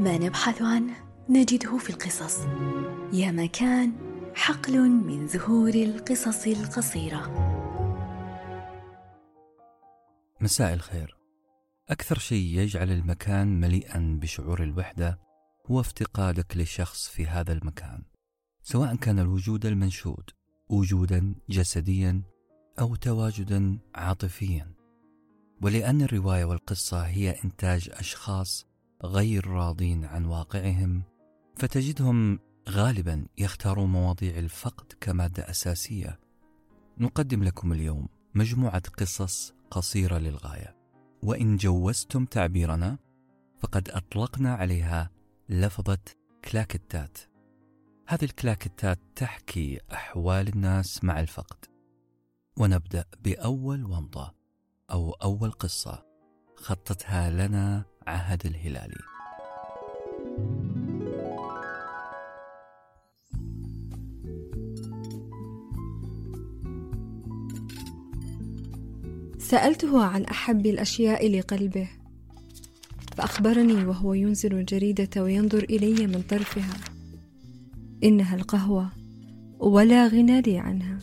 ما نبحث عنه نجده في القصص. يا مكان حقل من زهور القصص القصيرة. مساء الخير. أكثر شيء يجعل المكان مليئا بشعور الوحدة هو افتقادك لشخص في هذا المكان سواء كان الوجود المنشود وجودا جسديا أو تواجدا عاطفيا. ولأن الرواية والقصة هي إنتاج أشخاص غير راضين عن واقعهم فتجدهم غالبا يختارون مواضيع الفقد كمادة أساسية. نقدم لكم اليوم مجموعة قصص قصيرة للغاية. وإن جوزتم تعبيرنا فقد أطلقنا عليها لفظة كلاكتات. هذه الكلاكتات تحكي أحوال الناس مع الفقد. ونبدأ بأول ومضة أو أول قصة. خطتها لنا عهد الهلالي سألته عن أحب الأشياء لقلبه فأخبرني وهو ينزل الجريدة وينظر إلي من طرفها. إنها القهوة ولا غنى لي عنها.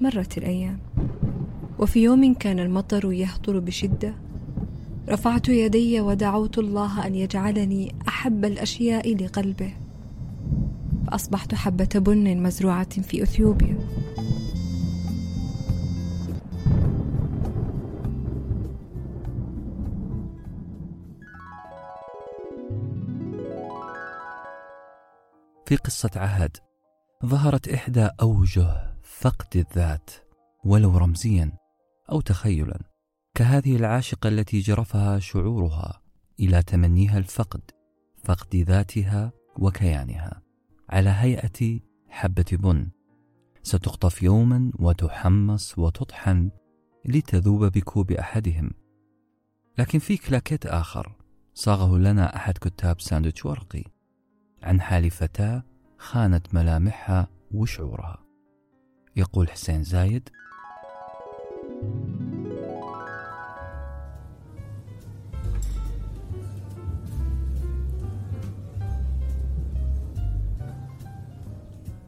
مرت الأيام. وفي يوم كان المطر يهطل بشدة رفعت يدي ودعوت الله أن يجعلني أحب الأشياء لقلبه. فأصبحت حبة بن مزروعة في أثيوبيا. في قصة عهد ظهرت إحدى أوجه فقد الذات ولو رمزيا. أو تخيلا كهذه العاشقة التي جرفها شعورها إلى تمنيها الفقد فقد ذاتها وكيانها. على هيئة حبة بن ستخطف يوما وتحمص وتطحن لتذوب بكوب أحدهم. لكن في كلاكيت آخر صاغه لنا أحد كتاب ساندويتش ورقي عن حال فتاة خانت ملامحها وشعورها. يقول حسين زايد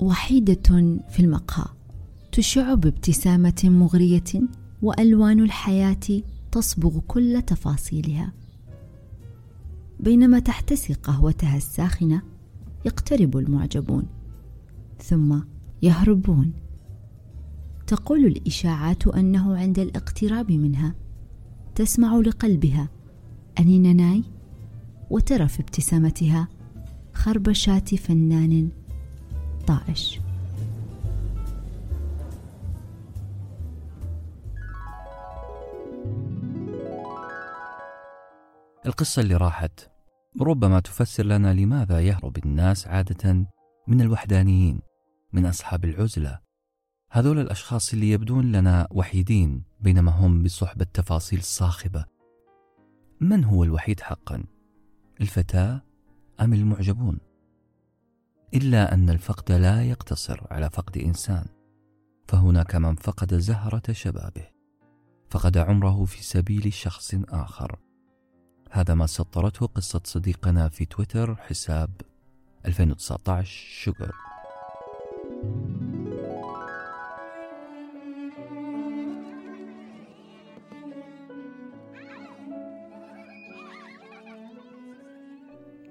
وحيدة في المقهى. تشع بابتسامة مغرية وألوان الحياة تصبغ كل تفاصيلها. بينما تحتسي قهوتها الساخنة يقترب المعجبون ثم يهربون. تقول الإشاعات أنه عند الاقتراب منها. تسمع لقلبها. أنينناي وترى في ابتسامتها خربشات فنان طائش. القصة اللي راحت. ربما تفسر لنا لماذا يهرب الناس عادة من الوحدانيين من أصحاب العزلة. هذول الأشخاص اللي يبدون لنا وحيدين بينما هم بصحبة تفاصيل صاخبة من هو الوحيد حقا؟ الفتاة أم المعجبون؟ إلا أن الفقد لا يقتصر على فقد إنسان فهناك من فقد زهرة شبابه فقد عمره في سبيل شخص آخر هذا ما سطرته قصة صديقنا في تويتر حساب 2019 شوجر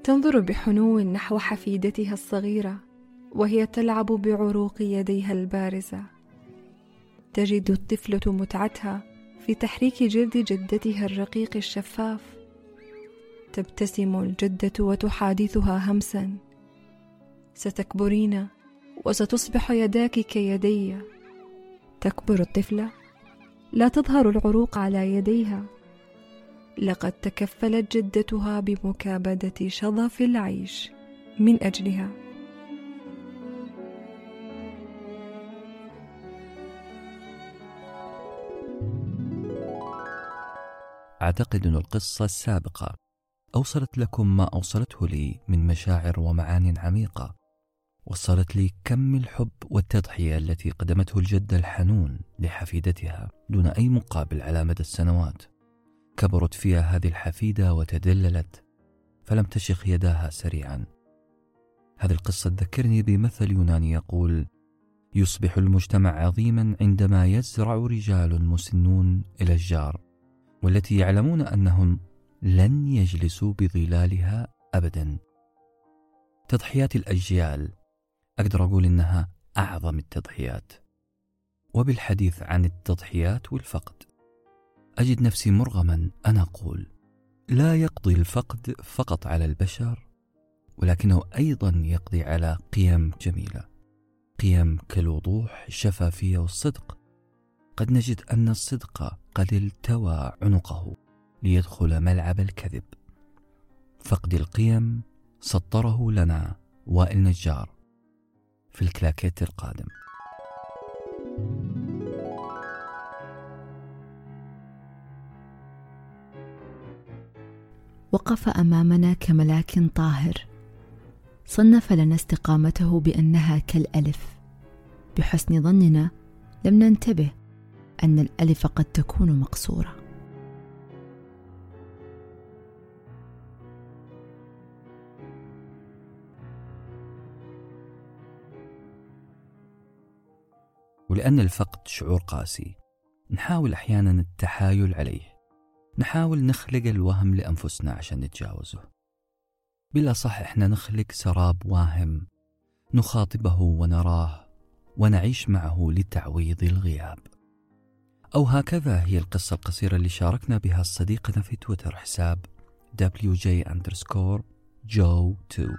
تنظر بحنو نحو حفيدتها الصغيرة وهي تلعب بعروق يديها البارزة. تجد الطفلة متعتها في تحريك جلد جدتها الرقيق الشفاف. تبتسم الجدة وتحادثها همسا. ستكبرين وستصبح يداك كيدي. تكبر الطفلة لا تظهر العروق على يديها. لقد تكفلت جدتها بمكابدة شظف العيش. من أجلها. أعتقد أن القصة السابقة أوصلت لكم ما أوصلته لي من مشاعر ومعان عميقة. وصلت لي كم الحب والتضحية التي قدمته الجدة الحنون لحفيدتها دون أي مقابل على مدى السنوات. كبرت فيها هذه الحفيدة وتدللت فلم تشخ يداها سريعا. هذه القصة تذكرني بمثل يوناني يقول يصبح المجتمع عظيما عندما يزرع رجال مسنون إلى الجار والتي يعلمون أنهم لن يجلسوا بظلالها أبدا. تضحيات الأجيال أقدر أقول إنها أعظم التضحيات. وبالحديث عن التضحيات والفقد أجد نفسي مرغما أنا أقول لا يقضي الفقد فقط على البشر ولكنه أيضا يقضي على قيم جميلة قيم كالوضوح الشفافية والصدق. قد نجد أن الصدق قد التوى عنقه ليدخل ملعب الكذب. فقد القيم سطره لنا وائل نجار في الكلاكيت القادم. وقف أمامنا كملاك طاهر. صنف لنا استقامته بأنها كالألف. بحسن ظننا لم ننتبه أن الألف قد تكون مقصورة. ولأن الفقد شعور قاسي نحاول أحيانا التحايل عليه. نحاول نخلق الوهم لأنفسنا عشان نتجاوزه. بلا صح إحنا نخلق سراب واهم نخاطبه ونراه ونعيش معه لتعويض الغياب. أو هكذا هي القصة القصيرة اللي شاركنا بها صديقنا في تويتر حساب WJ underscore Joe 2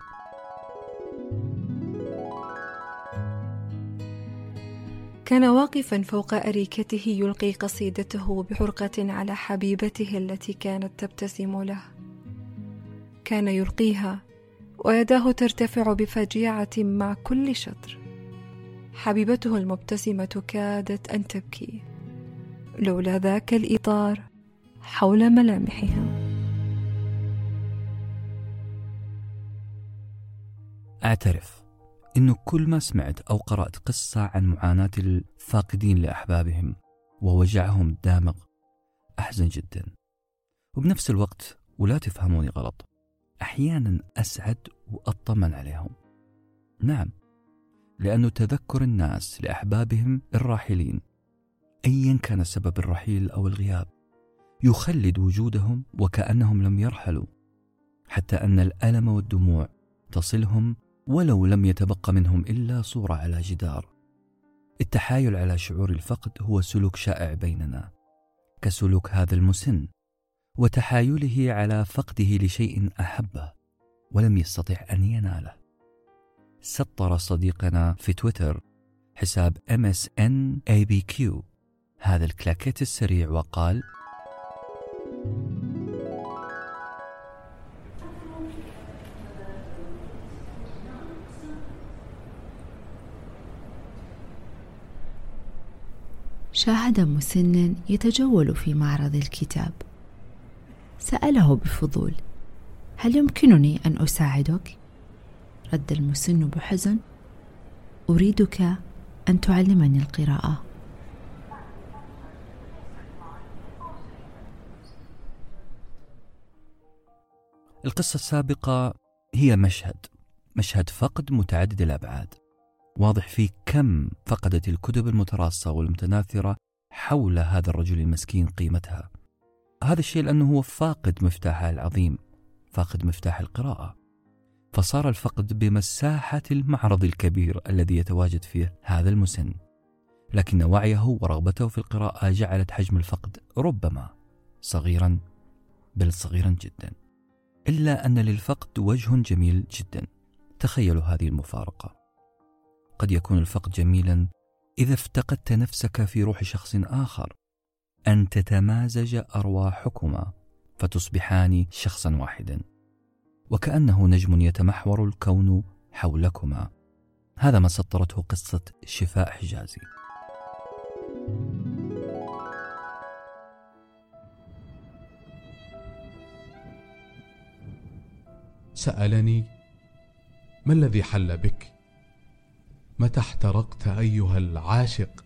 كان واقفا فوق أريكته يلقي قصيدته بحرقة على حبيبته التي كانت تبتسم له. كان يلقيها ويداه ترتفع بفجيعة مع كل شطر. حبيبته المبتسمة كادت أن تبكي. لولا ذاك الإطار حول ملامحها. أعترف. إنه كل ما سمعت أو قرأت قصة عن معاناة الفاقدين لأحبابهم ووجعهم الدامغ أحزن جدا. وبنفس الوقت ولا تفهموني غلط أحيانا أسعد وأطمن عليهم. نعم لأنه تذكر الناس لأحبابهم الراحلين أيا كان سبب الرحيل أو الغياب يخلد وجودهم وكأنهم لم يرحلوا حتى أن الألم والدموع تصلهم ولو لم يتبق منهم إلا صورة على جدار. التحايل على شعور الفقد هو سلوك شائع بيننا كسلوك هذا المسن وتحايله على فقده لشيء أحبه ولم يستطع أن يناله. سطر صديقنا في تويتر حساب MSN ABQ هذا الكلاكيت السريع وقال شاهد مسن يتجول في معرض الكتاب. سأله بفضول هل يمكنني أن أساعدك؟ رد المسن بحزن أريدك أن تعلمني القراءة. القصة السابقة هي مشهد مشهد فقد متعدد الأبعاد. واضح فيه كم فقدت الكتب المتراصة والمتناثرة حول هذا الرجل المسكين قيمتها. هذا الشيء لأنه هو فاقد مفتاحه العظيم فاقد مفتاح القراءة. فصار الفقد بمساحة المعرض الكبير الذي يتواجد فيه هذا المسن. لكن وعيه ورغبته في القراءة جعلت حجم الفقد ربما صغيرا بل صغيرا جدا. إلا أن للفقد وجه جميل جدا. تخيلوا هذه المفارقة. قد يكون الفقد جميلا إذا افتقدت نفسك في روح شخص آخر أن تتمازج أرواحكما فتصبحان شخصا واحدا. وكأنه نجم يتمحور الكون حولكما. هذا ما سطرته قصة شفاء حجازي. سألني ما الذي حل بك؟ متى احترقت أيها العاشق؟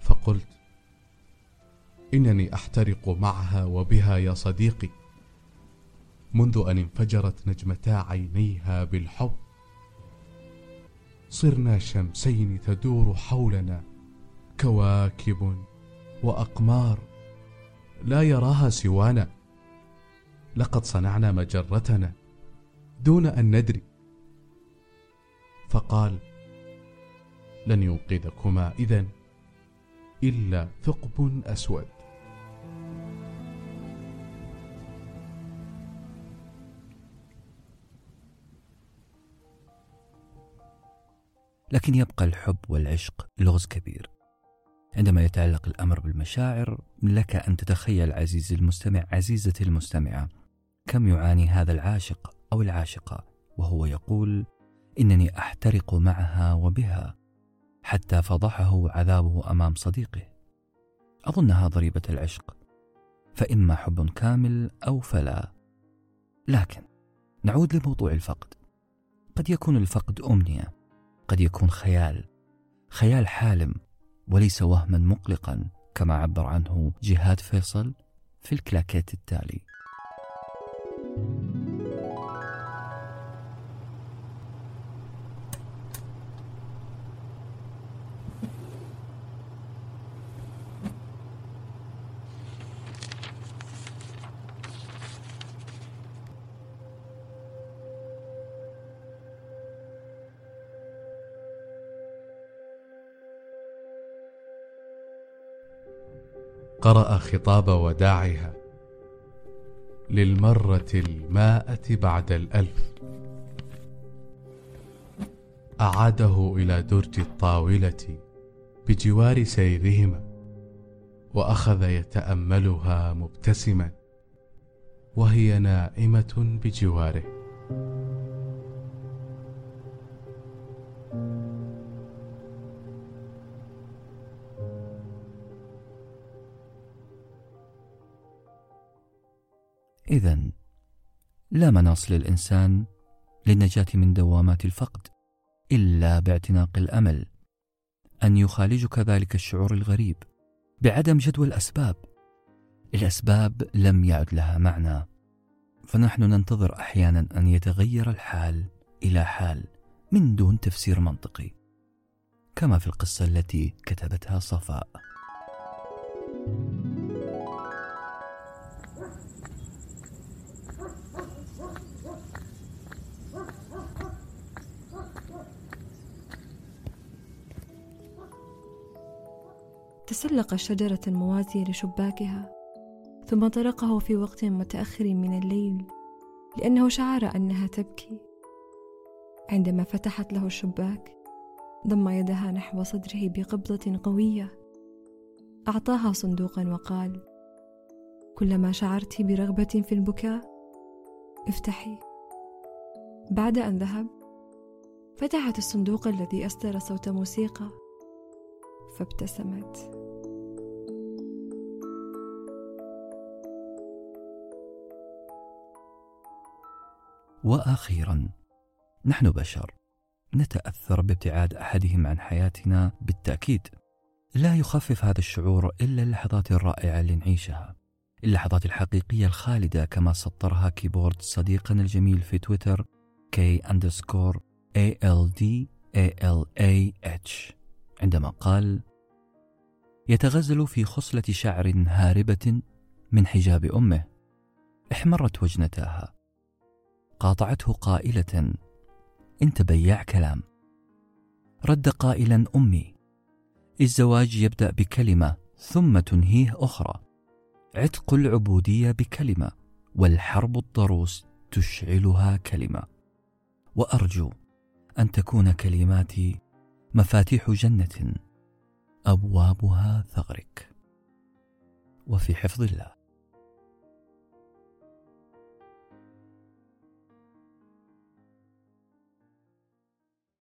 فقلت إنني أحترق معها وبها يا صديقي. منذ أن انفجرت نجمتا عينيها بالحب صرنا شمسين تدور حولنا كواكب وأقمار لا يراها سوانا. لقد صنعنا مجرتنا دون أن ندري فقال لن ينقذكما إذن إلا ثقب أسود. لكن يبقى الحب والعشق لغز كبير. عندما يتعلق الأمر بالمشاعر لك أن تتخيل عزيزي المستمع عزيزتي المستمعة كم يعاني هذا العاشق أو العاشقة وهو يقول إنني أحترق معها وبها حتى فضحه عذابه أمام صديقه. أظنها ضريبة العشق فإما حب كامل أو فلا. لكن نعود لموضوع الفقد. قد يكون الفقد أمنية قد يكون خيال خيال حالم وليس وهما مقلقا كما عبر عنه جهاد فيصل في الكلاكيت التالي. قرأ خطاب وداعها للمرة المائة بعد الألف. أعاده إلى درج الطاولة بجوار سيرهما وأخذ يتأملها مبتسما وهي نائمة بجواره. إذا لا مناص للإنسان للنجاة من دوامات الفقد إلا باعتناق الأمل أن يخالجك ذلك الشعور الغريب بعدم جدوى الأسباب. الأسباب لم يعد لها معنى فنحن ننتظر أحيانا أن يتغير الحال إلى حال من دون تفسير منطقي كما في القصة التي كتبتها صفاء. تسلق شجرة موازية لشباكها ثم طرقه في وقت متأخر من الليل لأنه شعر أنها تبكي. عندما فتحت له الشباك ضم يدها نحو صدره بقبضة قوية. أعطاها صندوقا وقال كلما شعرت برغبة في البكاء افتحي. بعد أن ذهب فتحت الصندوق الذي أصدر صوت موسيقى فابتسمت. وأخيرا نحن بشر. نتأثر بابتعاد أحدهم عن حياتنا بالتأكيد. لا يخفف هذا الشعور إلا اللحظات الرائعة اللي نعيشها. اللحظات الحقيقية الخالدة كما سطرها keyboard صديقنا الجميل في تويتر K underscore اي ال دي ال اي اتش عندما قال يتغزل في خصلة شعر هاربة من حجاب أمه. احمرت وجنتاها. قاطعته قائلة أنت بياع كلام. رد قائلا أمي الزواج يبدأ بكلمة ثم تنهيه أخرى. عتق العبودية بكلمة والحرب الضروس تشعلها كلمة. وأرجو أن تكون كلماتي مفاتيح جنة أبوابها ثغرك. وفي حفظ الله.